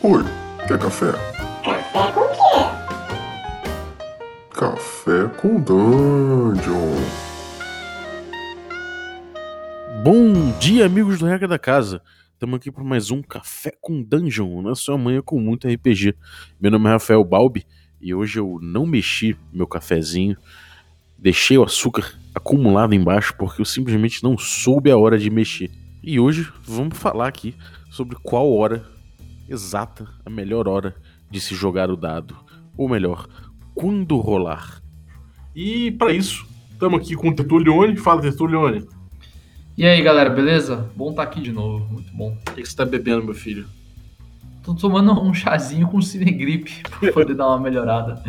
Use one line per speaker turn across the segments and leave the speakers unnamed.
Oi, quer café?
Café com quê?
Café com Dungeon.
Bom dia, amigos do Regra da Casa. Estamos aqui para mais um Café com Dungeon, na sua manhã com muito RPG. Meu nome é Rafael Balbi e hoje eu não mexi meu cafezinho, deixei o açúcar acumulado embaixo porque eu simplesmente não soube a hora de mexer. E hoje vamos falar aqui sobre qual hora exata, a melhor hora de se jogar o dado. Ou melhor, quando rolar.
E para isso, estamos aqui com o Tertulione. Fala, Tertulione.
E aí, galera, beleza? Bom estar aqui de novo, muito bom.
O que você está bebendo, meu filho?
Tô tomando um chazinho com cinegripe para poder dar uma melhorada.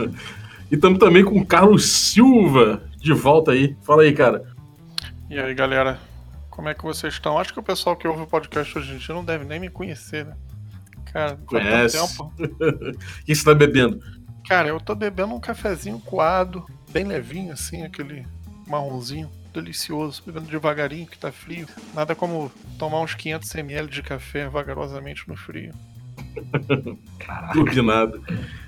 e estamos também com o Carlos Silva de volta aí. Fala aí, cara.
E aí, galera, como é que vocês estão? Acho que o pessoal que ouve o podcast hoje em dia não deve nem me conhecer, né? Cara,
faz tempo. o que você tá bebendo?
Cara, eu tô bebendo um cafezinho coado, bem levinho, assim, aquele marronzinho, delicioso, bebendo devagarinho, que tá frio. Nada como tomar uns 500 ml de café vagarosamente no frio.
Turbinado.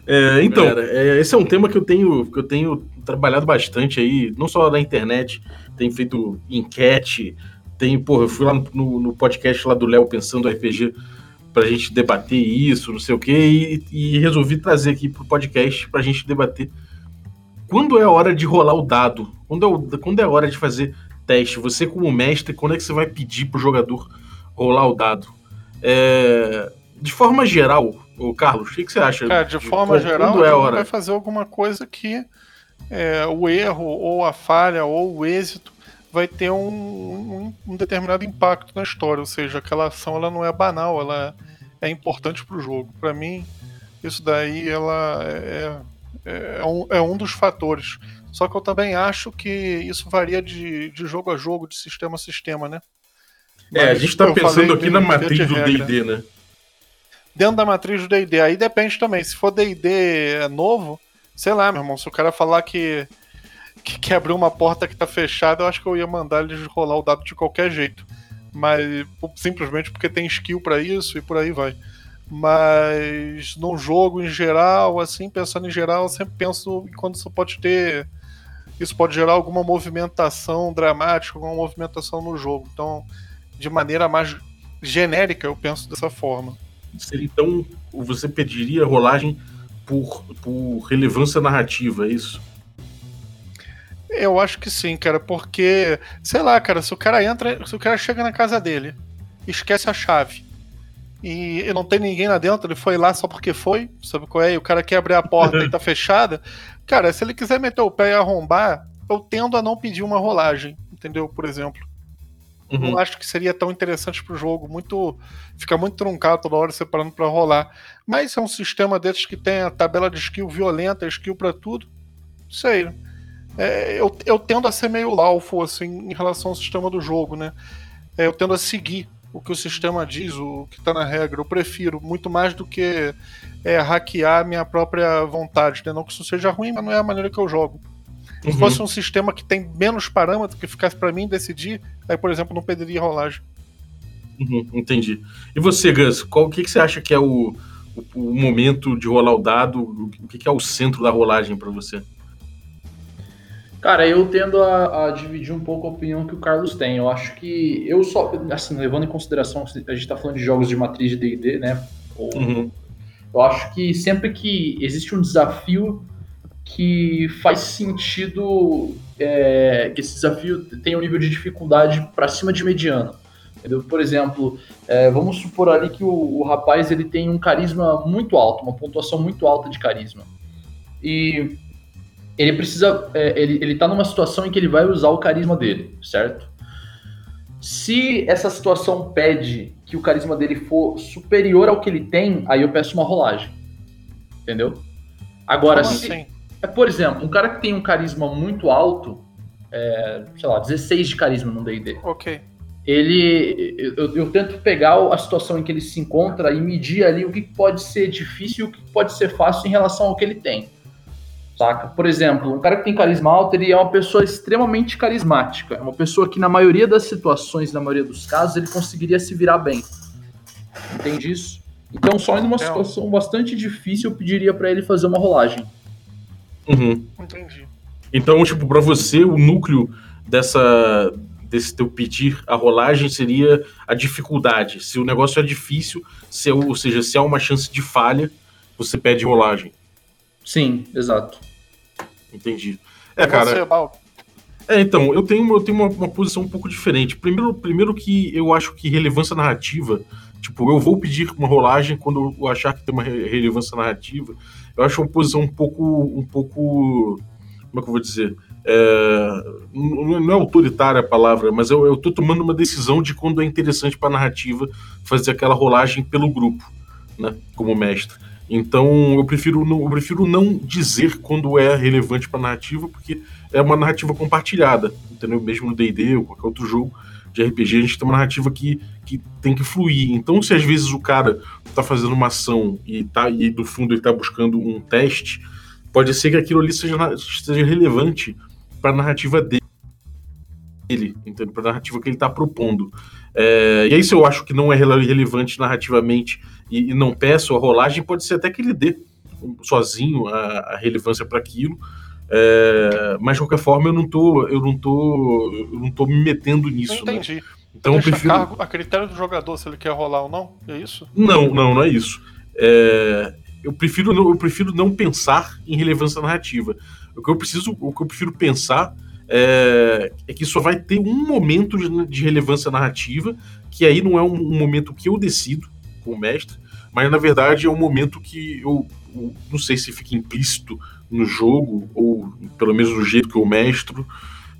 É, então, é, esse é um tema que eu tenho que eu tenho trabalhado bastante aí, não só na internet, tenho feito enquete, tem, porra, eu fui lá no, no podcast lá do Léo pensando RPG pra gente debater isso, não sei o quê, e, e resolvi trazer aqui pro podcast pra gente debater quando é a hora de rolar o dado, quando é, o, quando é a hora de fazer teste. Você, como mestre, quando é que você vai pedir pro jogador rolar o dado? É, de forma geral, o Carlos, o que, que, você acha?
Cara, de forma quando, geral, quando é a hora? vai fazer alguma coisa que é, o erro, ou a falha, ou o êxito vai ter um, um, um, determinado impacto na história, ou seja, aquela ação ela não é banal, ela é importante para o jogo. Para mim, isso daí ela é, é, é, um, é um dos fatores. Só que eu também acho que isso varia de, de jogo a jogo, de sistema a sistema, né?
Mas, é, a gente está pensando aqui na matriz do D&D, né?
Dentro da matriz do D&D, aí depende também. Se for D&D novo, sei lá, meu irmão, se o cara falar que que quer abrir uma porta que tá fechada, eu acho que eu ia mandar eles rolar o dado de qualquer jeito. Mas simplesmente porque tem skill para isso e por aí vai. Mas num jogo em geral, assim, pensando em geral, eu sempre penso em quando isso pode ter. Isso pode gerar alguma movimentação dramática, alguma movimentação no jogo. Então, de maneira mais genérica, eu penso dessa forma.
Então, você pediria rolagem por, por relevância narrativa, é isso?
Eu acho que sim, cara, porque, sei lá, cara, se o cara entra, se o cara chega na casa dele, esquece a chave, e, e não tem ninguém lá dentro, ele foi lá só porque foi, sabe qual é? E o cara quer abrir a porta e tá fechada, cara, se ele quiser meter o pé e arrombar, eu tendo a não pedir uma rolagem, entendeu? Por exemplo. Uhum. Não acho que seria tão interessante pro jogo, muito fica muito truncado toda hora separando para rolar. Mas é um sistema desses que tem a tabela de skill violenta, skill para tudo. Sei. É, eu, eu tendo a ser meio laufo assim, em relação ao sistema do jogo, né? É, eu tendo a seguir o que o sistema diz, o que está na regra. Eu prefiro muito mais do que é, hackear a minha própria vontade. Né? Não que isso seja ruim, mas não é a maneira que eu jogo. Uhum. Se fosse um sistema que tem menos parâmetro que ficasse para mim decidir, aí, por exemplo, não perderia rolagem.
Uhum, entendi. E você, Gus, qual, o que, que você acha que é o, o, o momento de rolar o dado? O que, que é o centro da rolagem para você?
Cara, eu tendo a, a, dividir um pouco a opinião que o Carlos tem. Eu acho que eu só, assim, levando em consideração que a gente está falando de jogos de matriz de D&D, né? Ou, uhum. Eu acho que sempre que existe um desafio que faz sentido é, que esse desafio tenha um nível de dificuldade para cima de mediano. Entendeu? Por exemplo, é, vamos supor ali que o, o rapaz ele tem um carisma muito alto, uma pontuação muito alta de carisma. E ele precisa. É, ele, ele tá numa situação em que ele vai usar o carisma dele, certo? Se essa situação pede que o carisma dele for superior ao que ele tem, aí eu peço uma rolagem. Entendeu? Agora, Como se. Assim? É, por exemplo, um cara que tem um carisma muito alto, é, sei lá, 16 de carisma no DD.
Ok.
Ele. Eu, eu, tento pegar a situação em que ele se encontra e medir ali o que pode ser difícil e o que pode ser fácil em relação ao que ele tem saca? Por exemplo, um cara que tem carisma alto, ele é uma pessoa extremamente carismática. É uma pessoa que, na maioria das situações, na maioria dos casos, ele conseguiria se virar bem. Entende isso? Então, só em uma situação bastante difícil, eu pediria para ele fazer uma rolagem.
Uhum.
Entendi.
Então, tipo, para você, o núcleo dessa desse teu pedir a rolagem seria a dificuldade. Se o negócio é difícil, se, é ou seja, se há uma chance de falha, você pede rolagem.
Sim, exato.
Entendi. É, cara. É, então, eu tenho, eu tenho uma, uma, posição um pouco diferente. Primeiro, primeiro que eu acho que relevância narrativa, tipo, eu vou pedir uma rolagem quando eu achar que tem uma relevância narrativa. Eu acho uma posição um pouco, um pouco, como é que eu vou dizer? É, não é autoritária a palavra, mas eu, eu tô tomando uma decisão de quando é interessante para a narrativa fazer aquela rolagem pelo grupo, né, como mestre. Então eu prefiro não, eu prefiro não dizer quando é relevante para a narrativa, porque é uma narrativa compartilhada, entendeu? Mesmo no D&D ou qualquer outro jogo de RPG, a gente tem uma narrativa que, que tem que fluir. Então se às vezes o cara está fazendo uma ação e, tá, e do fundo ele está buscando um teste, pode ser que aquilo ali seja, seja relevante para a narrativa dele, para a narrativa que ele está propondo. É, e aí, se eu acho que não é relevante narrativamente e, e, não peço a rolagem, pode ser até que ele dê sozinho a, a relevância para aquilo. É, mas de qualquer forma, eu não tô, eu não tô, eu não tô me metendo nisso.
Não né? entendi.
Né? Então
Deixa
eu prefiro.
Cargo a critério do jogador se ele quer rolar ou não? É isso?
Não, não, não é isso. É, eu prefiro, eu prefiro não pensar em relevância narrativa. O que eu preciso, o que eu prefiro pensar é, é que só vai ter um momento de, de, relevância narrativa, que aí não é um, um, momento que eu decido com o mestre, mas na verdade é um momento que eu, eu, não sei se fica implícito no jogo, ou pelo menos do jeito que eu mestro,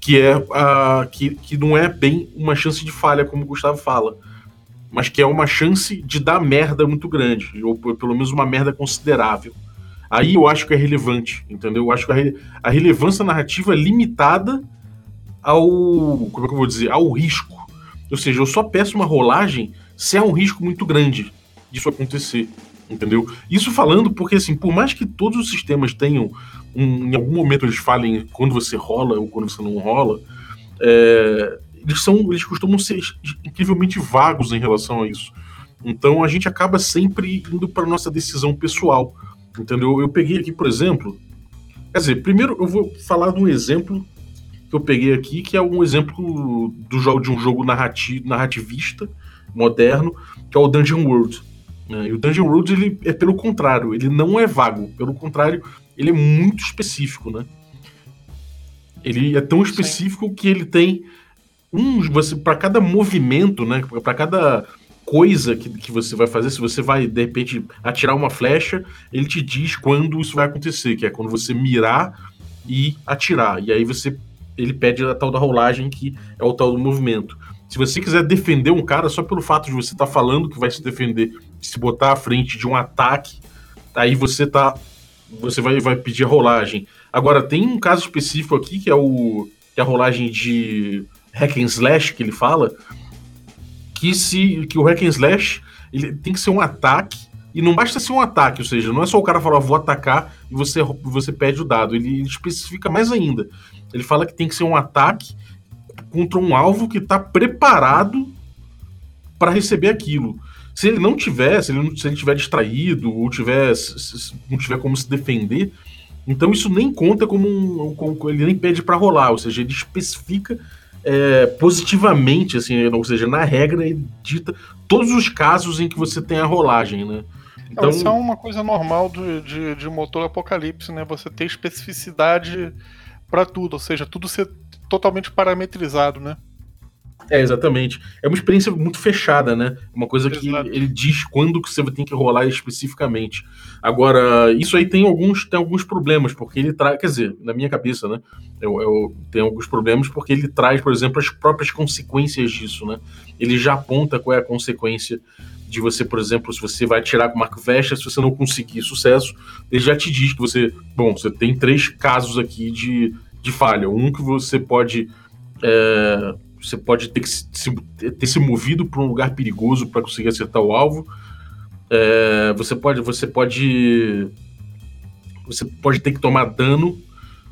que é a, que, que não é bem uma chance de falha, como o Gustavo fala, mas que é uma chance de dar merda muito grande, ou pelo menos uma merda considerável. Aí eu acho que é relevante, entendeu? Eu acho que a, re, a relevância narrativa é limitada ao. Como é que eu vou dizer? Ao risco. Ou seja, eu só peço uma rolagem se é um risco muito grande disso acontecer. Entendeu? Isso falando porque, assim, por mais que todos os sistemas tenham, um, em algum momento eles falem quando você rola ou quando você não rola, é, eles, são, eles costumam ser incrivelmente vagos em relação a isso. Então a gente acaba sempre indo para nossa decisão pessoal. Entendeu? Eu peguei aqui, por exemplo. Quer dizer, primeiro eu vou falar de um exemplo que eu peguei aqui, que é um exemplo do jogo de um jogo narrati narrativista moderno, que é o Dungeon World. Né? E o Dungeon World ele é pelo contrário, ele não é vago, pelo contrário, ele é muito específico, né? Ele é tão específico Sim. que ele tem um você para cada movimento, né? Para cada coisa que, que você vai fazer, se você vai, de repente, atirar uma flecha, ele te diz quando isso vai acontecer, que é quando você mirar e atirar. E aí você ele pede a tal da rolagem, que é o tal do movimento. Se você quiser defender um cara só pelo fato de você estar tá falando que vai se defender, se botar à frente de um ataque, aí você tá você vai, vai pedir a rolagem. Agora tem um caso específico aqui que é o que é a rolagem de hack and slash que ele fala, que se que o hack and slash ele tem que ser um ataque e não basta ser um ataque, ou seja, não é só o cara falar vou atacar e você você pede o dado, ele, ele especifica mais ainda. Ele fala que tem que ser um ataque contra um alvo que está preparado para receber aquilo. Se ele não tiver, se ele, se ele tiver distraído ou tiver, se, não tiver como se defender, então isso nem conta como um. Como, ele nem pede para rolar, ou seja, ele especifica é, positivamente, assim, ou seja, na regra ele dita todos os casos em que você tem a rolagem, né?
Então, isso é uma coisa normal de, de, de motor apocalipse, né? Você ter especificidade para tudo, ou seja, tudo ser totalmente parametrizado, né?
É, exatamente. É uma experiência muito fechada, né? Uma coisa que Exato. ele diz quando que você tem que rolar especificamente. Agora, isso aí tem alguns, tem alguns problemas, porque ele traz, quer dizer, na minha cabeça, né? Eu, eu tenho alguns problemas porque ele traz, por exemplo, as próprias consequências disso, né? Ele já aponta qual é a consequência de você, por exemplo, se você vai tirar com Marco Fecha, se você não conseguir sucesso, ele já te diz que você, bom, você tem três casos aqui de, de falha. Um que você pode é, você pode ter, que se, ter se movido para um lugar perigoso para conseguir acertar o alvo. É, você pode, você pode, você pode ter que tomar dano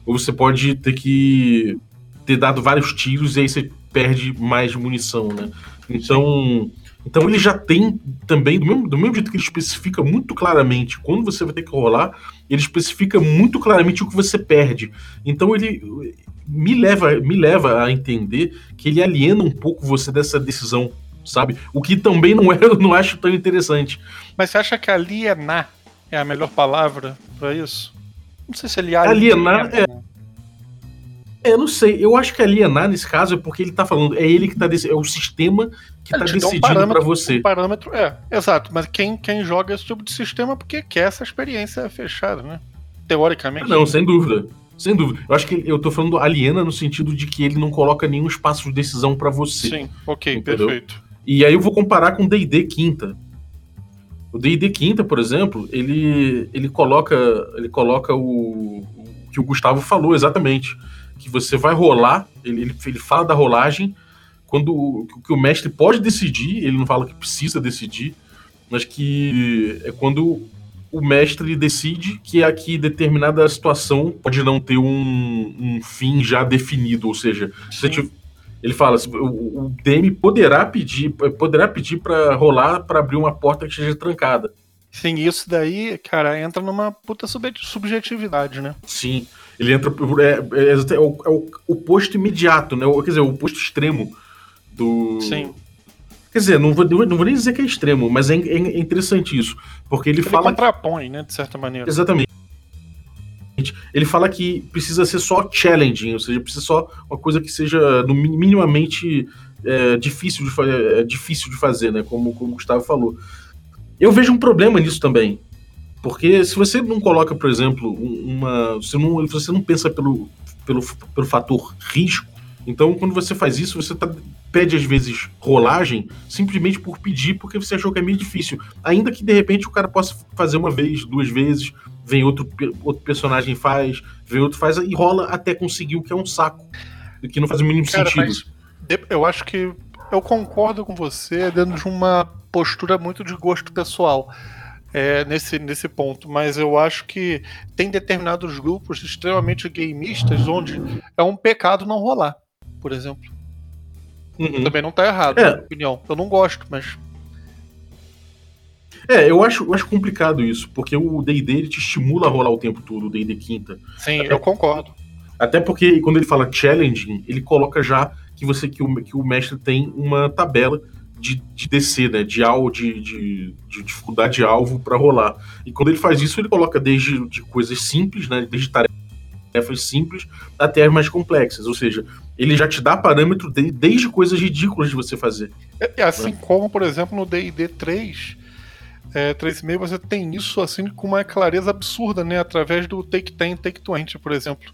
ou você pode ter que ter dado vários tiros e aí você perde mais munição, né? Então, Então ele já tem também, do mesmo, do mesmo jeito que ele especifica muito claramente quando você vai ter que rolar, ele especifica muito claramente o que você perde. Então ele me leva, me leva a entender que ele aliena um pouco você dessa decisão, sabe? O que também não é, eu não acho tão interessante.
Mas você acha que alienar é a melhor palavra para isso? Não sei se ele
alienar é, é, não sei. Eu acho que alienar nesse caso é porque ele tá falando, é ele que tá é o sistema que ele tá decidindo um para você.
Um parâmetro, é, exato. Mas quem, quem joga esse tipo de sistema é porque quer essa experiência fechada, né? Teoricamente.
Não, sem dúvida. Sem dúvida. Eu acho que eu tô falando aliena no sentido de que ele não coloca nenhum espaço de decisão para você.
Sim, ok, entendeu? perfeito.
E aí eu vou comparar com D&D quinta. O D&D quinta, por exemplo, ele ele coloca ele coloca o, o que o Gustavo falou exatamente que você vai rolar, ele, ele, ele fala da rolagem, quando que o mestre pode decidir, ele não fala que precisa decidir, mas que é quando o mestre decide que aqui determinada situação pode não ter um, um fim já definido, ou seja, ele fala assim, o, o DM poderá pedir poderá pedir para rolar para abrir uma porta que esteja trancada.
Sim, isso daí, cara, entra numa puta subjetividade, né?
Sim. Ele entra. É, é, é, o, é o oposto imediato, né? Quer dizer, o oposto extremo do.
Sim.
Quer dizer, não vou, não vou nem dizer que é extremo, mas é, é interessante isso. Porque ele, ele fala.
contrapõe, né? De certa maneira.
Exatamente. Ele fala que precisa ser só challenging, ou seja, precisa só uma coisa que seja no, minimamente é, difícil, de, é, difícil de fazer, né? Como, como o Gustavo falou. Eu vejo um problema nisso também. Porque se você não coloca, por exemplo, uma. Você não, você não pensa pelo, pelo, pelo fator risco, então quando você faz isso, você tá, pede às vezes rolagem simplesmente por pedir, porque você achou que é meio difícil. Ainda que de repente o cara possa fazer uma vez, duas vezes, vem outro, outro personagem faz, vem outro faz e rola até conseguir o que é um saco. Que não faz o mínimo cara, sentido.
eu acho que eu concordo com você dentro de uma postura muito de gosto pessoal é, nesse, nesse ponto, mas eu acho que tem determinados grupos extremamente gameistas onde é um pecado não rolar, por exemplo. Uhum. Também não tá errado, é. na minha opinião. Eu não gosto, mas.
É, eu acho, eu acho complicado isso, porque o DD te estimula a rolar o tempo todo, o DD quinta.
Sim, Até, eu concordo.
Até porque quando ele fala challenging, ele coloca já que você que o, que o mestre tem uma tabela de, de descer, né? De, alvo, de, de, de dificuldade de alvo para rolar. E quando ele faz isso, ele coloca desde de coisas simples, né? Desde tarefas simples até as mais complexas. Ou seja, ele já te dá parâmetro de, desde coisas ridículas de você fazer.
É, é assim né? como, por exemplo, no DD 3. É, 3,5 você tem isso assim com uma clareza absurda, né? Através do Take 10 Take 20, por exemplo.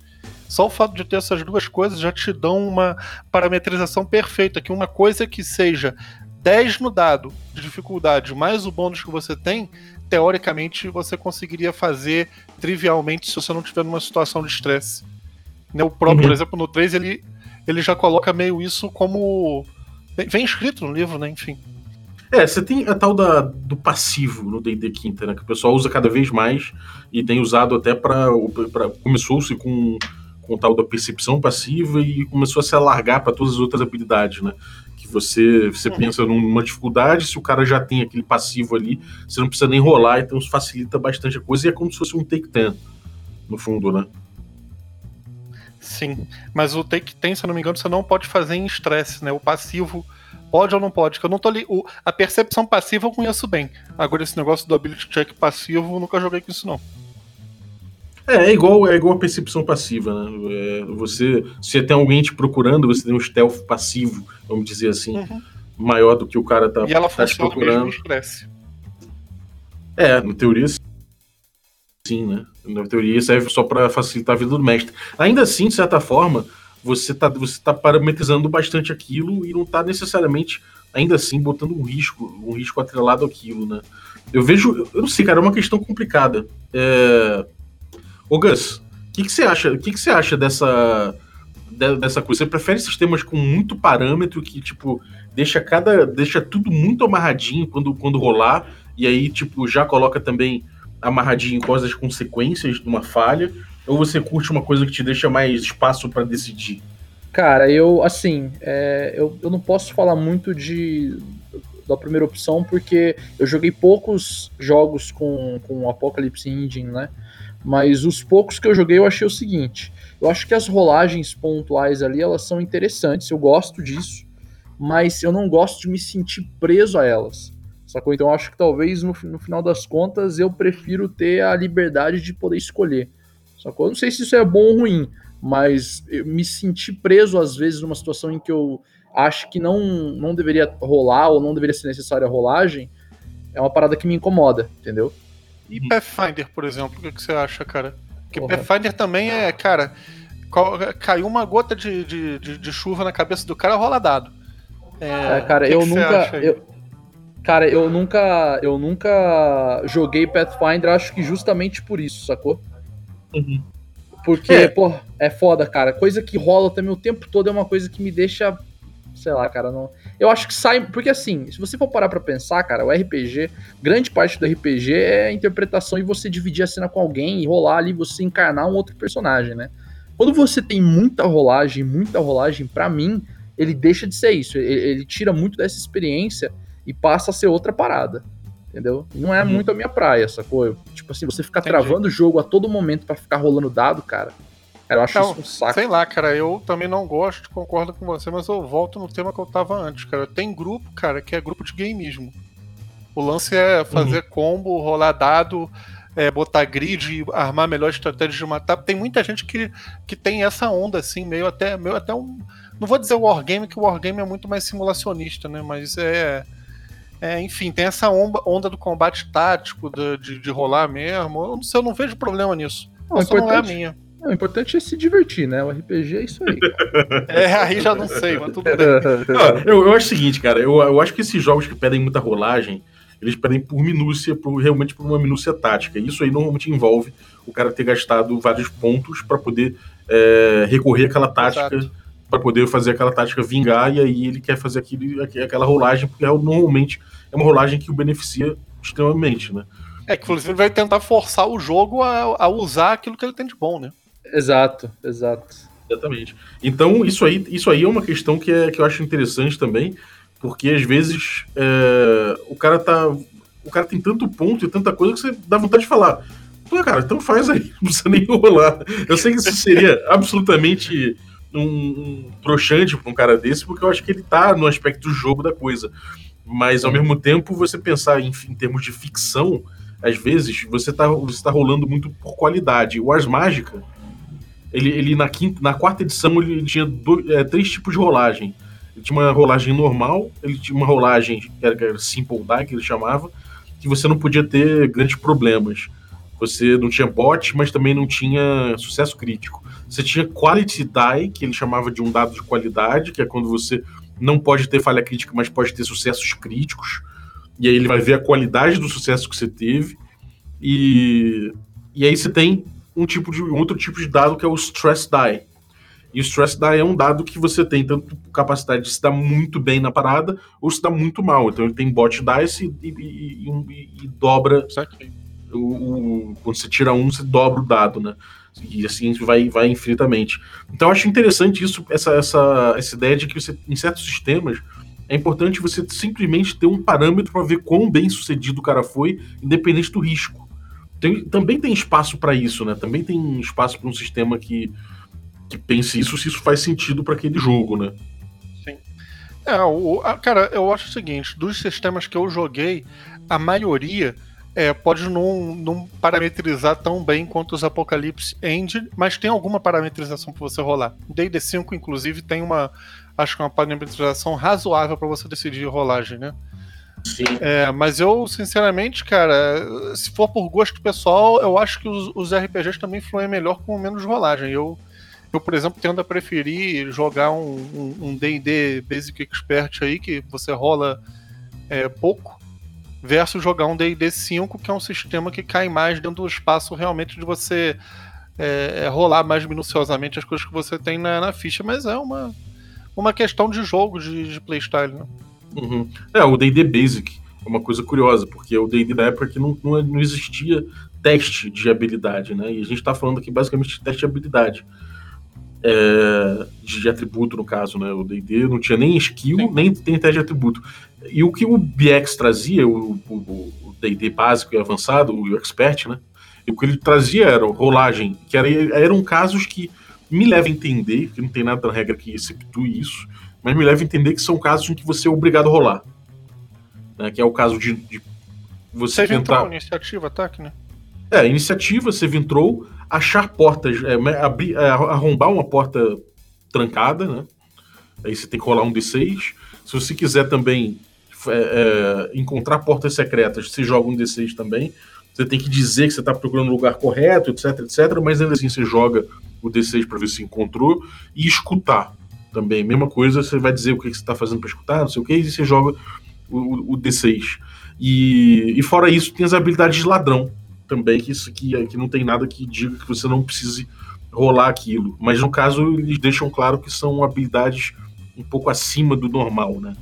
Só o fato de ter essas duas coisas já te dão uma parametrização perfeita, que uma coisa que seja 10 no dado de dificuldade, mais o bônus que você tem, teoricamente você conseguiria fazer trivialmente se você não estiver numa situação de estresse. Né, o próprio, uhum. por exemplo, no 3 ele, ele já coloca meio isso como. Vem escrito no livro, né? Enfim.
É, você tem a tal da, do passivo no D&D Quinta, né? Que o pessoal usa cada vez mais e tem usado até para começou-se com, com o tal da percepção passiva e começou a se alargar para todas as outras habilidades, né? Você, você uhum. pensa numa dificuldade, se o cara já tem aquele passivo ali, você não precisa nem rolar, então isso facilita bastante a coisa e é como se fosse um take 10, no fundo, né?
Sim, mas o take 10, se eu não me engano, você não pode fazer em estresse, né? O passivo pode ou não pode, que eu não tô ali. O, a percepção passiva eu conheço bem. Agora, esse negócio do ability check passivo, eu nunca joguei com isso, não.
É, é igual, é igual a percepção passiva, né? É, você, se tem alguém te procurando, você tem um stealth passivo, vamos dizer assim, uhum. maior do que o cara tá,
e ela
tá
te procurando. Mesmo
é, na teoria sim, né? Na teoria serve só para facilitar a vida do mestre. Ainda assim, de certa forma, você tá, você tá parametrizando bastante aquilo e não tá necessariamente, ainda assim, botando um risco, um risco atrelado àquilo, né? Eu vejo, eu não sei, cara, é uma questão complicada. É, Ô Gus, o que, que você acha? O que, que você acha dessa dessa coisa? Você prefere sistemas com muito parâmetro que tipo deixa cada deixa tudo muito amarradinho quando quando rolar e aí tipo já coloca também amarradinho quais as consequências de uma falha? Ou você curte uma coisa que te deixa mais espaço para decidir?
Cara, eu assim, é, eu, eu não posso falar muito de da primeira opção, porque eu joguei poucos jogos com, com Apocalypse Engine, né? Mas os poucos que eu joguei eu achei o seguinte: eu acho que as rolagens pontuais ali elas são interessantes, eu gosto disso, mas eu não gosto de me sentir preso a elas. Sacou? Então eu acho que talvez no, no final das contas eu prefiro ter a liberdade de poder escolher. Sacou? Eu não sei se isso é bom ou ruim, mas eu me sentir preso às vezes numa situação em que eu acho que não, não deveria rolar ou não deveria ser necessária a rolagem é uma parada que me incomoda, entendeu?
E Pathfinder, por exemplo, o que, que você acha, cara? Porque Porra. Pathfinder também é, cara, caiu uma gota de, de, de, de chuva na cabeça do cara, rola dado.
É, é cara, eu nunca. Eu, cara, eu nunca. Eu nunca joguei Pathfinder, acho que justamente por isso, sacou? Uhum. Porque, é. pô, é foda, cara. Coisa que rola também o tempo todo é uma coisa que me deixa. Sei lá, cara, não. Eu acho que sai. Porque assim, se você for parar pra pensar, cara, o RPG, grande parte do RPG é a interpretação e você dividir a cena com alguém e rolar ali, você encarnar um outro personagem, né? Quando você tem muita rolagem, muita rolagem, para mim, ele deixa de ser isso. Ele, ele, tira muito dessa experiência e passa a ser outra parada. Entendeu? Não é uhum. muito a minha praia, sacou? Eu, tipo assim, você ficar Entendi. travando o jogo a todo momento para ficar rolando dado, cara. Cara, eu acho
não,
isso um saco.
Sei lá, cara, eu também não gosto, concordo com você, mas eu volto no tema que eu tava antes, cara. Tem grupo, cara, que é grupo de gameismo. O lance é fazer uhum. combo, rolar dado, é, botar grid, armar melhor estratégia de matar. Tem muita gente que, que tem essa onda, assim, meio até, meio até um. Não vou dizer wargame, que o wargame é muito mais simulacionista, né? Mas é. é enfim, tem essa onda, onda do combate tático, de, de, de rolar mesmo. Eu não, sei, eu não vejo problema nisso. Não, Essa não é a minha.
O importante é se divertir, né? O RPG é isso aí.
é, aí já não sei, mas tudo bem.
Ah, eu, eu acho o seguinte, cara, eu, eu acho que esses jogos que pedem muita rolagem, eles pedem por minúcia, por, realmente por uma minúcia tática. E isso aí normalmente envolve o cara ter gastado vários pontos para poder é, recorrer àquela tática, para poder fazer aquela tática vingar, e aí ele quer fazer aquele, aquela rolagem, porque é, normalmente é uma rolagem que o beneficia extremamente, né?
É que inclusive vai tentar forçar o jogo a, a usar aquilo que ele tem de bom, né?
Exato, exato.
Exatamente. Então, isso aí, isso aí é uma questão que, é, que eu acho interessante também, porque às vezes é, o cara tá. O cara tem tanto ponto e tanta coisa que você dá vontade de falar. Pô, cara, então faz aí, não precisa nem rolar. Eu sei que isso seria absolutamente um, um broxante pra um cara desse, porque eu acho que ele tá no aspecto do jogo da coisa. Mas ao mesmo tempo, você pensar em, em termos de ficção, às vezes, você tá, você tá rolando muito por qualidade. O Ars Mágica, ele, ele na, quinta, na quarta edição, ele tinha dois, é, três tipos de rolagem. Ele tinha uma rolagem normal, ele tinha uma rolagem que era, que era Simple Die, que ele chamava, que você não podia ter grandes problemas. Você não tinha bot, mas também não tinha sucesso crítico. Você tinha Quality Die, que ele chamava de um dado de qualidade, que é quando você não pode ter falha crítica, mas pode ter sucessos críticos. E aí ele vai ver a qualidade do sucesso que você teve. E, e aí você tem um tipo de um outro tipo de dado que é o Stress Die, e o stress die é um dado que você tem tanto capacidade de se dar muito bem na parada ou se dar muito mal. Então ele tem bot dice e, e, e, e dobra. O, o, quando você tira um, você dobra o dado, né? E assim vai, vai infinitamente. Então eu acho interessante isso, essa, essa, essa ideia de que você, em certos sistemas, é importante você simplesmente ter um parâmetro para ver quão bem sucedido o cara foi, independente do risco. Tem, também tem espaço para isso, né? Também tem espaço para um sistema que que pense isso se isso faz sentido para aquele jogo, né?
Sim. É, o, a, cara, eu acho o seguinte: dos sistemas que eu joguei, a maioria é, pode não, não parametrizar tão bem quanto os Apocalypse Engine, mas tem alguma parametrização para você rolar. D&D 5, inclusive, tem uma, acho que uma parametrização razoável para você decidir rolagem, né?
Sim.
É, mas eu, sinceramente, cara, se for por gosto pessoal, eu acho que os, os RPGs também fluem melhor com menos rolagem. Eu eu, por exemplo, tendo a preferir jogar um D&D um, Basic Expert aí, que você rola é, pouco, versus jogar um D&D 5, que é um sistema que cai mais dentro do espaço realmente de você é, é, rolar mais minuciosamente as coisas que você tem na, na ficha, mas é uma, uma questão de jogo, de, de playstyle, né?
Uhum. É, o D&D Basic é uma coisa curiosa, porque o D&D da época que não, não, não existia teste de habilidade, né? E a gente está falando aqui basicamente de teste de habilidade é, de atributo, no caso, né? O D&D não tinha nem skill, Sim. nem, nem teste de atributo. E o que o BX trazia, o D&D básico e avançado, o Expert, né? E o que ele trazia era rolagem, que era, eram casos que me leva a entender, que não tem nada na regra que exceptue isso, mas me leva a entender que são casos em que você é obrigado a rolar. Né? Que é o caso de, de você
Save tentar... Entrou, iniciativa, ataque, né?
É, iniciativa, você entrou, achar portas, é, abrir, é, arrombar uma porta trancada, né? Aí você tem que rolar um D6. Se você quiser também é, é, encontrar portas secretas, você joga um D6 também. Você tem que dizer que você está procurando o lugar correto, etc, etc. Mas ainda assim você joga o D6 para ver se encontrou. E escutar também. Mesma coisa, você vai dizer o que você está fazendo para escutar, não sei o que, e você joga o, o D6. E, e, fora isso, tem as habilidades de ladrão também, que, isso, que, que não tem nada que diga que você não precise rolar aquilo. Mas no caso, eles deixam claro que são habilidades um pouco acima do normal, né?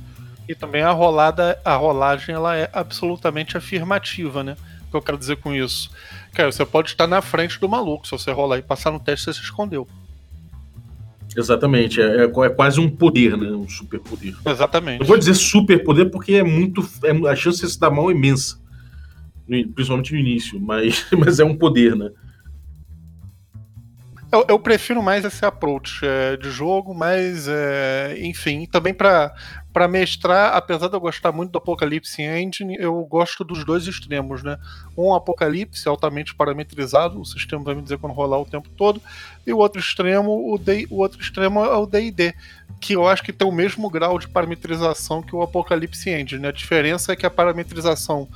E também a rolada, a rolagem ela é absolutamente afirmativa, né? O que eu quero dizer com isso? Cara, você pode estar na frente do maluco, se você rolar e passar no teste, você se escondeu.
Exatamente, é, é, é quase um poder, né? Um superpoder.
Exatamente.
Eu vou dizer superpoder porque é muito. É, a chance de se dar mal é imensa. Principalmente no início, mas, mas é um poder, né?
Eu, eu prefiro mais esse approach é, de jogo, mas é, enfim, também para para mestrar, apesar de eu gostar muito do Apocalipse Engine, eu gosto dos dois extremos, né? Um Apocalipse altamente parametrizado, o sistema vai me dizer quando rolar o tempo todo, e o outro extremo, o, D, o outro extremo é o D&D, que eu acho que tem o mesmo grau de parametrização que o Apocalipse Engine. Né? A diferença é que a parametrização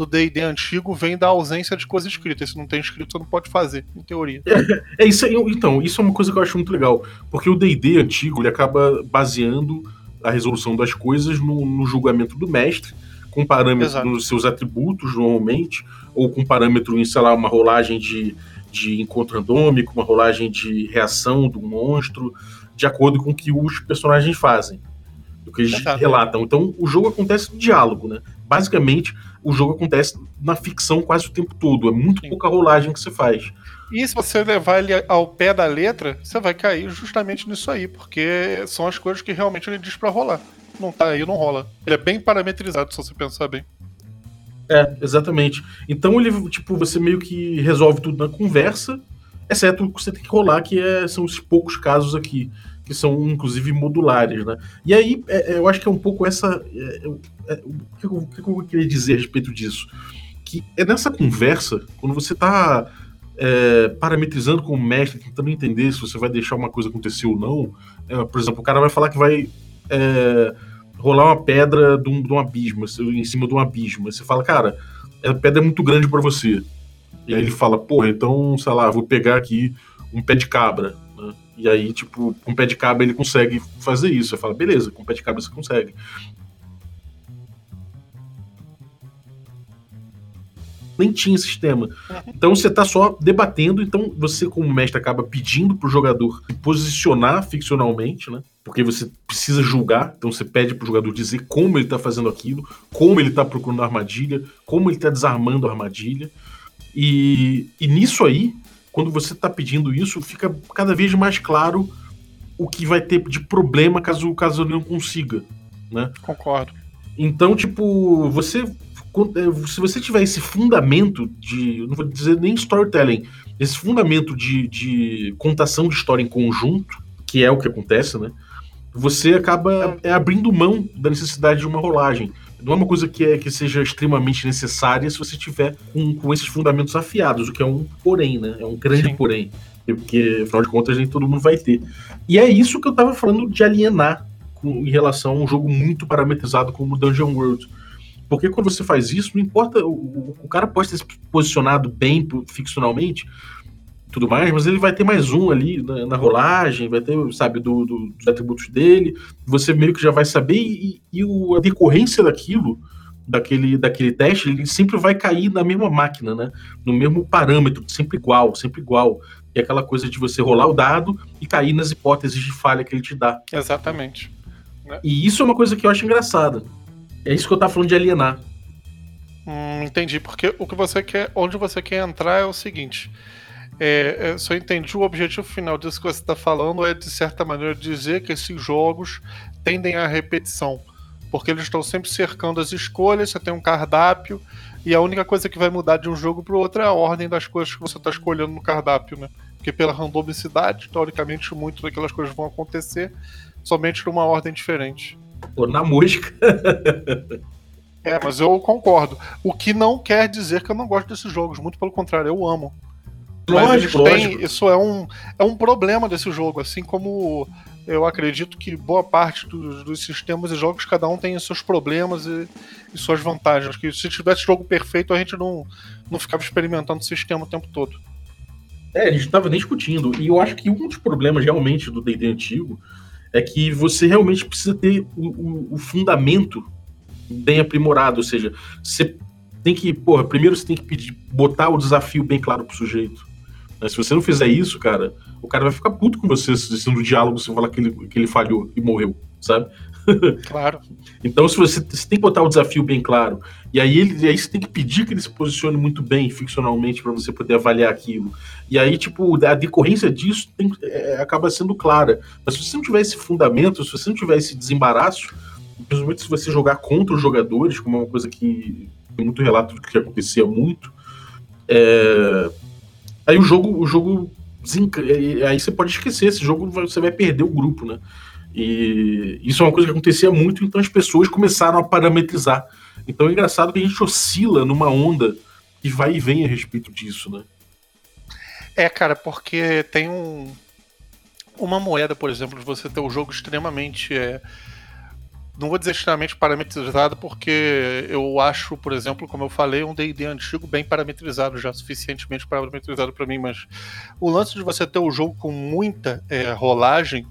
do D&D antigo vem da ausência de coisa escrita. Se não tem escrito, você não pode fazer, em teoria.
É, é isso aí, então, isso é uma coisa que eu acho muito legal, porque o D&D antigo, ele acaba baseando a resolução das coisas no, no julgamento do mestre, com parâmetros Exato. nos seus atributos, normalmente, ou com parâmetro em, sei lá, uma rolagem de, de encontro randômico, uma rolagem de reação do monstro, de acordo com o que os personagens fazem, do que eles Exato. relatam. Então, o jogo acontece no diálogo, né? Basicamente, o jogo acontece na ficção quase o tempo todo. É muito Sim. pouca rolagem que você faz.
E se você levar ele ao pé da letra, você vai cair justamente nisso aí, porque são as coisas que realmente ele diz para rolar. Não tá aí, não rola. Ele é bem parametrizado, se você pensar bem.
É, exatamente. Então ele, tipo, você meio que resolve tudo na conversa, exceto o que você tem que rolar, que é, são os poucos casos aqui, que são inclusive modulares, né? E aí, é, é eu acho que é um pouco essa. É, é, o, que eu, o que eu queria dizer a respeito disso? Que é nessa conversa, quando você tá é, parametrizando como mestre, tentando entender se você vai deixar uma coisa acontecer ou não. É, por exemplo, o cara vai falar que vai é, rolar uma pedra de um, de um, abismo, em cima de um abismo. Você fala, cara, a pedra é muito grande para você. E aí ele fala, porra, então, sei lá, vou pegar aqui um pé de cabra. E aí, tipo, com um pé de cabra ele consegue fazer isso. Você fala, beleza, com um pé de cabra você consegue. nem tinha sistema. Então você está só debatendo, então você, como mestre, acaba pedindo para o jogador se posicionar ficcionalmente, né? Porque você precisa julgar, então você pede para o jogador dizer como ele está fazendo aquilo, como ele está procurando a armadilha, como ele está desarmando a armadilha. E, e nisso aí, quando você está pedindo isso, fica cada vez mais claro o que vai ter de problema caso, caso ele não consiga, né?
Concordo.
Então, tipo, você é, se você tiver esse fundamento de, não vou dizer nem storytelling, esse fundamento de, de contação de história em conjunto, que é o que acontece, né? Você acaba é, abrindo mão da necessidade de uma rolagem. Não é uma coisa que, é, que seja extremamente necessária se você tiver com, com esses fundamentos afiados, o que é um porém, né? É um grande Sim. porém. Porque, afinal de contas, nem todo mundo vai ter. E é isso que eu tava falando de alienar com, em relação a um jogo muito parametrizado como Dungeon World porque quando você faz isso, não importa, o, o cara pode ter se posicionado bem ficcionalmente, tudo mais, mas ele vai ter mais um ali na, na rolagem, vai ter, sabe, do, do, dos atributos dele, você meio que já vai saber, e, e o, a decorrência daquilo, daquele, daquele teste, ele sempre vai cair na mesma máquina, né? No mesmo parâmetro, sempre igual, sempre igual. E aquela coisa de você rolar o dado e cair nas hipóteses de falha que ele te dá.
Exatamente.
E isso é uma coisa que eu acho engraçada. É isso que eu tava falando de alienar.
Hum, entendi, porque o que você quer, onde você quer entrar é o seguinte. É, é, só entendi o objetivo final disso que você está falando é, de certa maneira, dizer que esses jogos tendem à repetição. Porque eles estão sempre cercando as escolhas, você tem um cardápio, e a única coisa que vai mudar de um jogo para o outro é a ordem das coisas que você está escolhendo no cardápio, né? Porque pela randomicidade, teoricamente, muito daquelas coisas vão acontecer somente numa ordem diferente.
Pô, na música.
é, mas eu concordo. O que não quer dizer que eu não gosto desses jogos, muito pelo contrário, eu amo. Lógico, lógico. isso é um, é um problema desse jogo, assim como eu acredito que boa parte dos, dos sistemas e jogos, cada um tem seus problemas e, e, suas vantagens. Que se tivesse jogo perfeito, a gente não, não ficava experimentando o sistema o tempo todo.
É, a gente estava nem discutindo. E eu acho que um dos problemas realmente do D&D antigo é que você realmente precisa ter o, o, o fundamento bem aprimorado. Ou seja, você tem que, porra, primeiro você tem que pedir, botar o desafio bem claro pro sujeito. Né? Se você não fizer isso, cara, o cara vai ficar puto com você se no diálogo você falar que ele, que ele falhou e morreu, sabe?
Claro.
então, se você, você, tem que botar o desafio bem claro, e aí, ele, aí você tem que pedir que ele se posicione muito bem ficcionalmente para você poder avaliar aquilo. E aí, tipo, a decorrência disso tem, é, acaba sendo clara. Mas se você não tiver esse fundamento, se você não tiver esse desembaraço, principalmente se você jogar contra os jogadores, como é uma coisa que tem muito relato do que acontecia muito, é, aí o jogo, o jogo aí você pode esquecer, esse jogo você vai perder o grupo, né? E isso é uma coisa que acontecia muito, então as pessoas começaram a parametrizar. Então é engraçado que a gente oscila numa onda que vai e vem a respeito disso, né?
É, cara, porque tem um uma moeda, por exemplo, de você ter um jogo extremamente é, não vou dizer extremamente parametrizado, porque eu acho, por exemplo, como eu falei, um D&D antigo bem parametrizado, já suficientemente parametrizado para mim, mas o lance de você ter o um jogo com muita é, rolagem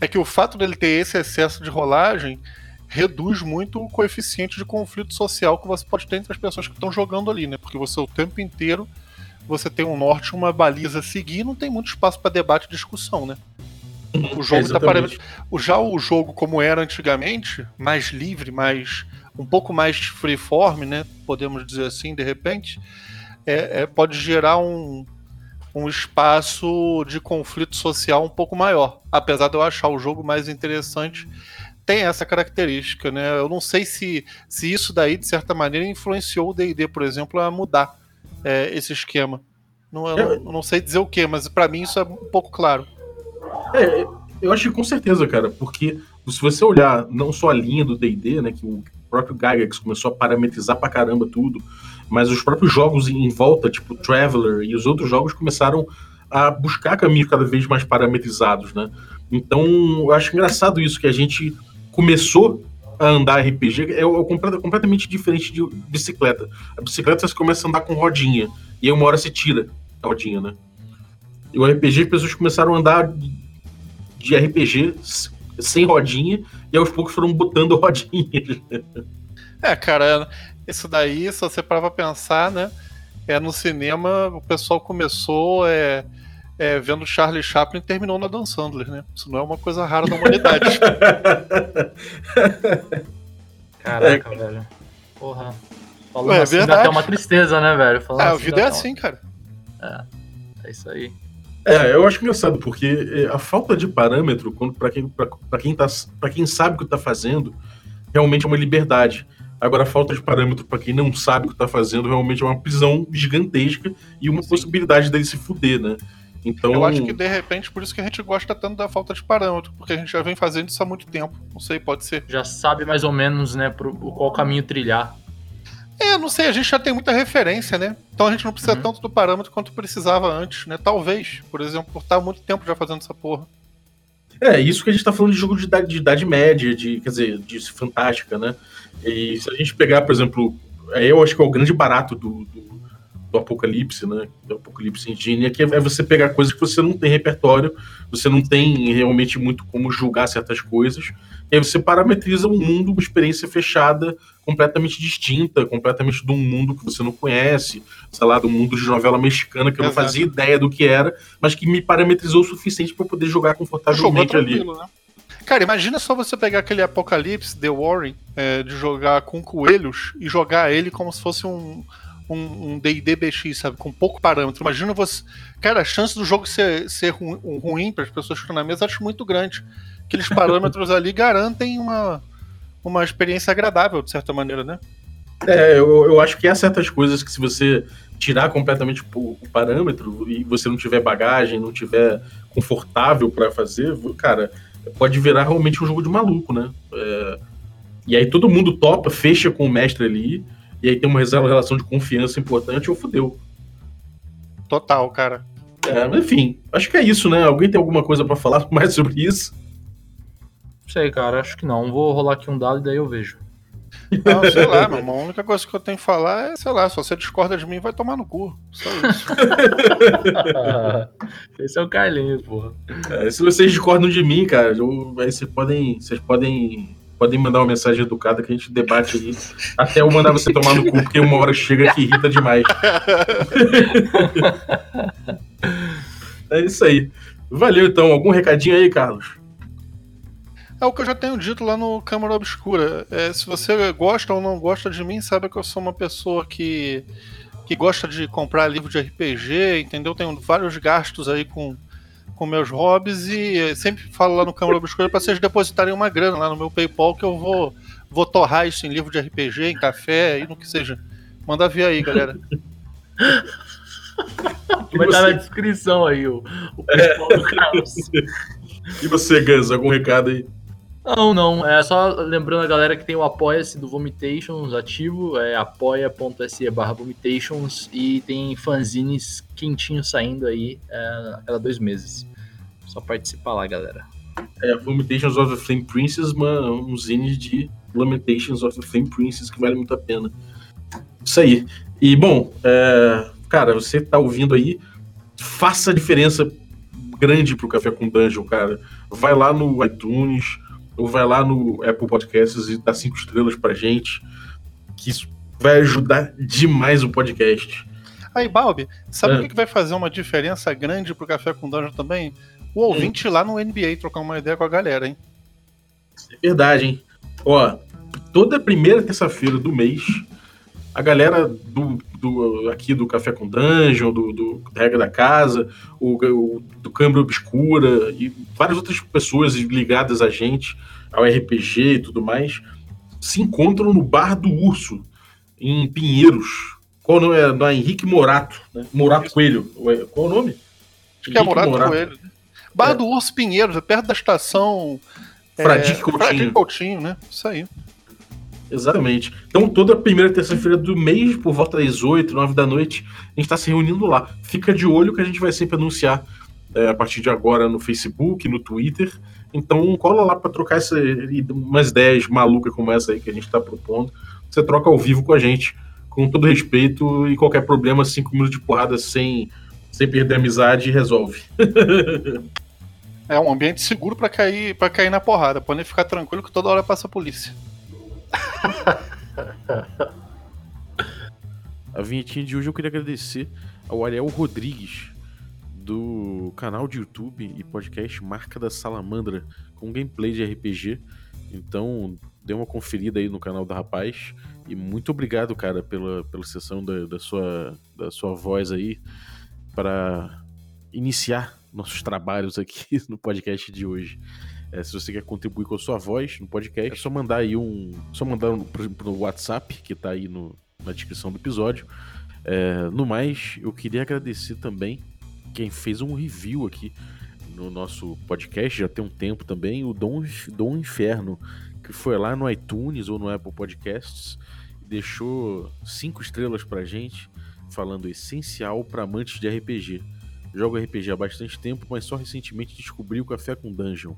é que o fato dele ter esse excesso de rolagem reduz muito o coeficiente de conflito social que você pode ter entre as pessoas que estão jogando ali, né? Porque você o tempo inteiro você tem um norte, uma baliza a seguir, não tem muito espaço para debate e discussão, né? O jogo é, tá parecendo. Já o jogo como era antigamente, mais livre, mais. um pouco mais freeform, né? Podemos dizer assim, de repente, é, é, pode gerar um, um espaço de conflito social um pouco maior. Apesar de eu achar o jogo mais interessante, tem essa característica, né? Eu não sei se, se isso daí, de certa maneira, influenciou o DD, por exemplo, a mudar é, esse esquema. Não, eu não, não sei dizer o que, mas para mim isso é um pouco claro.
É, eu acho que com certeza, cara, porque se você olhar não só a linha do D&D, né, que o próprio Gygax começou a parametrizar pra caramba tudo, mas os próprios jogos em volta, tipo Traveler e os outros jogos começaram a buscar caminhos cada vez mais parametrizados, né? Então, eu acho engraçado isso, que a gente começou a andar RPG, é, é completamente diferente de bicicleta. A bicicleta você começa a andar com rodinha, e aí uma hora você tira a rodinha, né? E o RPG, as pessoas começaram a andar de RPG sem rodinha e aos poucos foram botando rodinhas.
É, cara, isso daí, se você parar pra pensar, né? É, no cinema o pessoal começou é, é, vendo Charlie Chaplin e terminou na Dan Sandler, né? Isso não é uma coisa rara da humanidade.
Caraca, é. velho. Porra. Falando é, assim verdade. dá até uma tristeza, né, velho?
Falando é, assim, a vida é assim, cara.
É, é isso aí.
É, eu acho engraçado, porque é, a falta de parâmetro, para quem, quem, tá, quem sabe o que está fazendo, realmente é uma liberdade. Agora, a falta de parâmetro para quem não sabe o que está fazendo realmente é uma prisão gigantesca e uma Sim. possibilidade dele se fuder, né? Então...
Eu acho que de repente por isso que a gente gosta tanto da falta de parâmetro, porque a gente já vem fazendo isso há muito tempo. Não sei, pode ser.
Já sabe mais ou menos, né, pro, qual caminho trilhar.
É, não sei, a gente já tem muita referência, né? Então a gente não precisa uhum. tanto do parâmetro quanto precisava antes, né? Talvez, por exemplo, por estar há muito tempo já fazendo essa porra.
É, isso que a gente tá falando de jogo de idade, de idade média, de, quer dizer, de fantástica, né? E se a gente pegar, por exemplo, eu acho que é o grande barato do, do do Apocalipse, né? Do Apocalipse Engine, é que é você pegar coisas que você não tem repertório, você não tem realmente muito como julgar certas coisas, e aí você parametriza um mundo, uma experiência fechada, completamente distinta, completamente de um mundo que você não conhece, sei lá, do mundo de novela mexicana que eu Exato. não fazia ideia do que era, mas que me parametrizou o suficiente para poder jogar confortavelmente ali. Né?
Cara, imagina só você pegar aquele Apocalipse, The Warren, é, de jogar com coelhos e jogar ele como se fosse um, um D&D BX, sabe, com pouco parâmetro. Imagina você, cara, a chance do jogo ser, ser ru, ruim para as pessoas que estão na mesa acho muito grande. Aqueles parâmetros ali garantem uma, uma experiência agradável de certa maneira, né?
É, eu, eu acho que há certas coisas que se você tirar completamente o, o parâmetro e você não tiver bagagem, não tiver confortável para fazer, cara, pode virar realmente um jogo de maluco, né? É, e aí todo mundo topa, fecha com o mestre ali, e aí tem uma relação de confiança importante, ou fodeu.
Total, cara.
É, enfim, acho que é isso, né? Alguém tem alguma coisa para falar mais sobre isso?
Sei, cara, acho que não. Vou rolar aqui um dado e daí eu vejo.
Não, sei lá, meu irmão. A única coisa que eu tenho que falar é, sei lá, se você discorda de mim, vai tomar no cu. Só isso.
Esse é o Carlinhos, porra.
É, se vocês discordam de mim, cara, eu, aí vocês podem, vocês podem, podem mandar uma mensagem educada que a gente debate aí. Até eu mandar você tomar no cu, porque uma hora chega que irrita demais. é isso aí. Valeu, então. Algum recadinho aí, Carlos?
É o que eu já tenho dito lá no Câmara Obscura. É, se você gosta ou não gosta de mim, sabe que eu sou uma pessoa que, que gosta de comprar livro de RPG, entendeu? Tenho vários gastos aí com, com meus hobbies e sempre falo lá no Câmara Obscura para vocês depositarem uma grana lá no meu PayPal que eu vou, vou torrar isso em livro de RPG, em café e no que seja. Manda ver aí, galera.
Vai estar na descrição aí o, o PayPal é. do Carlos.
E você, Gans, algum recado aí?
Não, não. É só lembrando a galera que tem o Apoia-se do Vomitations ativo, é apoia.se barra Vomitations e tem fanzines quentinhos saindo aí é, a cada dois meses. Só participar lá, galera.
É, Vomitations of the Flame Princess, uma, um zine de Lamentations of the Flame Princess que vale muito a pena. Isso aí. E, bom, é, cara, você tá ouvindo aí, faça a diferença grande pro Café com Dungeon, cara. Vai lá no iTunes, ou vai lá no Apple Podcasts e dá cinco estrelas pra gente, que isso vai ajudar demais o podcast.
Aí, Balbi, sabe o é. que vai fazer uma diferença grande pro Café com Dungeon também? O ouvinte hum. lá no NBA trocar uma ideia com a galera, hein?
É verdade, hein? Ó, toda primeira terça-feira do mês, a galera do, do, aqui do Café com Dungeon, do, do Regra da Casa, o, o, do Câmara Obscura e várias outras pessoas ligadas a gente, ao RPG e tudo mais, se encontram no Bar do Urso, em Pinheiros. Qual o nome? É, no Henrique Morato. Né? Morato. Coelho. Qual o nome?
Acho que é Morato, Morato. Coelho. Né? Bar é. do Urso Pinheiros, é perto da estação.
Fradique é, Coutinho.
Fradique Coutinho, né? Isso aí.
Exatamente. Então, toda primeira terça-feira do mês, por volta das 8, 9 da noite, a gente está se reunindo lá. Fica de olho que a gente vai sempre anunciar é, a partir de agora no Facebook, no Twitter. Então, cola lá para trocar essa, umas ideias malucas como essa aí que a gente está propondo. Você troca ao vivo com a gente, com todo respeito e qualquer problema, cinco minutos de porrada sem, sem perder a amizade, resolve.
é um ambiente seguro para cair, cair na porrada. Podem ficar tranquilo que toda hora passa a polícia.
a vinhetinha de hoje eu queria agradecer ao Ariel Rodrigues, do canal de YouTube e podcast Marca da Salamandra, com gameplay de RPG. Então, dê uma conferida aí no canal do rapaz. E muito obrigado, cara, pela, pela sessão da, da, sua, da sua voz aí para iniciar nossos trabalhos aqui no podcast de hoje. É, se você quer contribuir com a sua voz no podcast, é só mandar aí um. Só mandar um, pro, pro WhatsApp, que tá aí no, na descrição do episódio. É, no mais, eu queria agradecer também quem fez um review aqui no nosso podcast, já tem um tempo também, o Dom, Dom Inferno, que foi lá no iTunes ou no Apple Podcasts e deixou cinco estrelas pra gente, falando essencial para amantes de RPG. Jogo RPG há bastante tempo, mas só recentemente descobri o Café com Dungeon.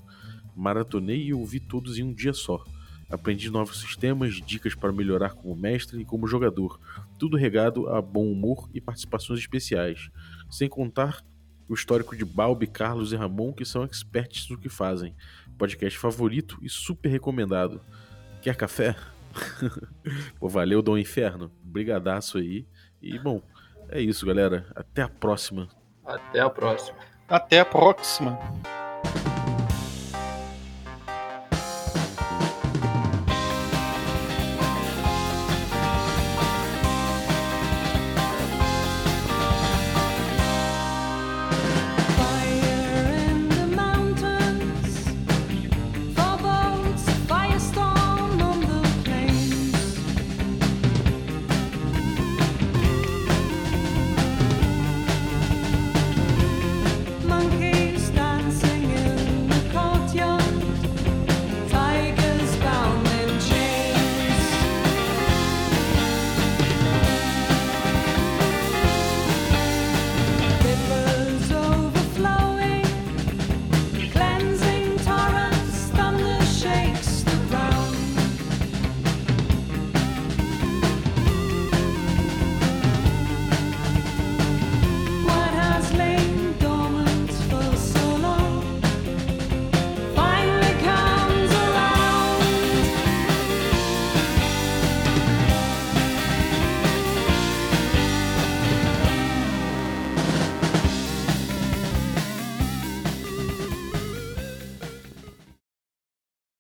Maratonei e ouvi todos em um dia só. Aprendi novos sistemas, dicas para melhorar como mestre e como jogador, tudo regado a bom humor e participações especiais, sem contar o histórico de Balbi, Carlos e Ramon, que são experts no que fazem. Podcast favorito e super recomendado. Quer café? Pô, valeu, Dom Inferno. Brigadaço aí. E, bom, é isso, galera. Até a próxima.
Até a próxima.
Até a próxima.